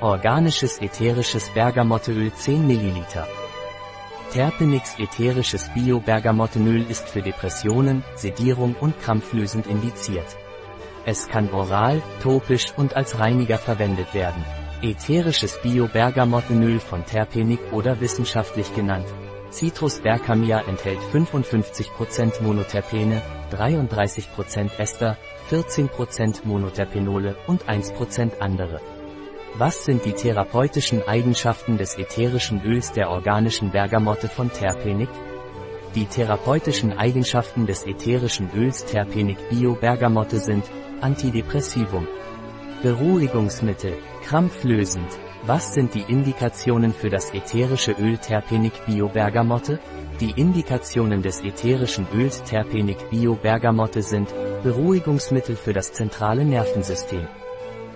Organisches ätherisches Bergamotteöl 10 ml. Terpenix ätherisches Bio-Bergamottenöl ist für Depressionen, Sedierung und krampflösend indiziert. Es kann oral, topisch und als Reiniger verwendet werden. Ätherisches Bio-Bergamottenöl von Terpenik oder wissenschaftlich genannt. Citrus bergamia enthält 55% Monoterpene, 33% Ester, 14% Monoterpenole und 1% andere. Was sind die therapeutischen Eigenschaften des ätherischen Öls der organischen Bergamotte von Terpenik? Die therapeutischen Eigenschaften des ätherischen Öls Terpenik Bio Bergamotte sind Antidepressivum, Beruhigungsmittel, krampflösend. Was sind die Indikationen für das ätherische Öl Terpenik Bio Bergamotte? Die Indikationen des ätherischen Öls Terpenik Bio Bergamotte sind Beruhigungsmittel für das zentrale Nervensystem.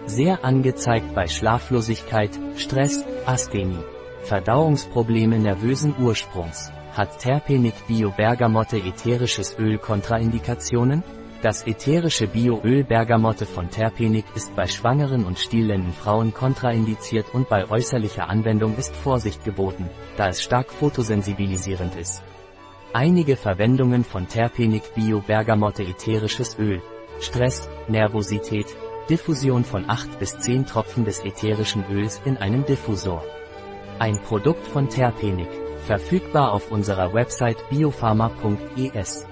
Sehr angezeigt bei Schlaflosigkeit, Stress, Asthenie. Verdauungsprobleme nervösen Ursprungs. Hat Terpenik Bio Bergamotte ätherisches Öl Kontraindikationen? Das ätherische Bioöl Bergamotte von Terpenik ist bei schwangeren und stillenden Frauen kontraindiziert und bei äußerlicher Anwendung ist Vorsicht geboten, da es stark photosensibilisierend ist. Einige Verwendungen von Terpenik Bio Bergamotte ätherisches Öl. Stress, Nervosität, Diffusion von 8 bis 10 Tropfen des ätherischen Öls in einem Diffusor. Ein Produkt von Terpenik. Verfügbar auf unserer Website biopharma.es.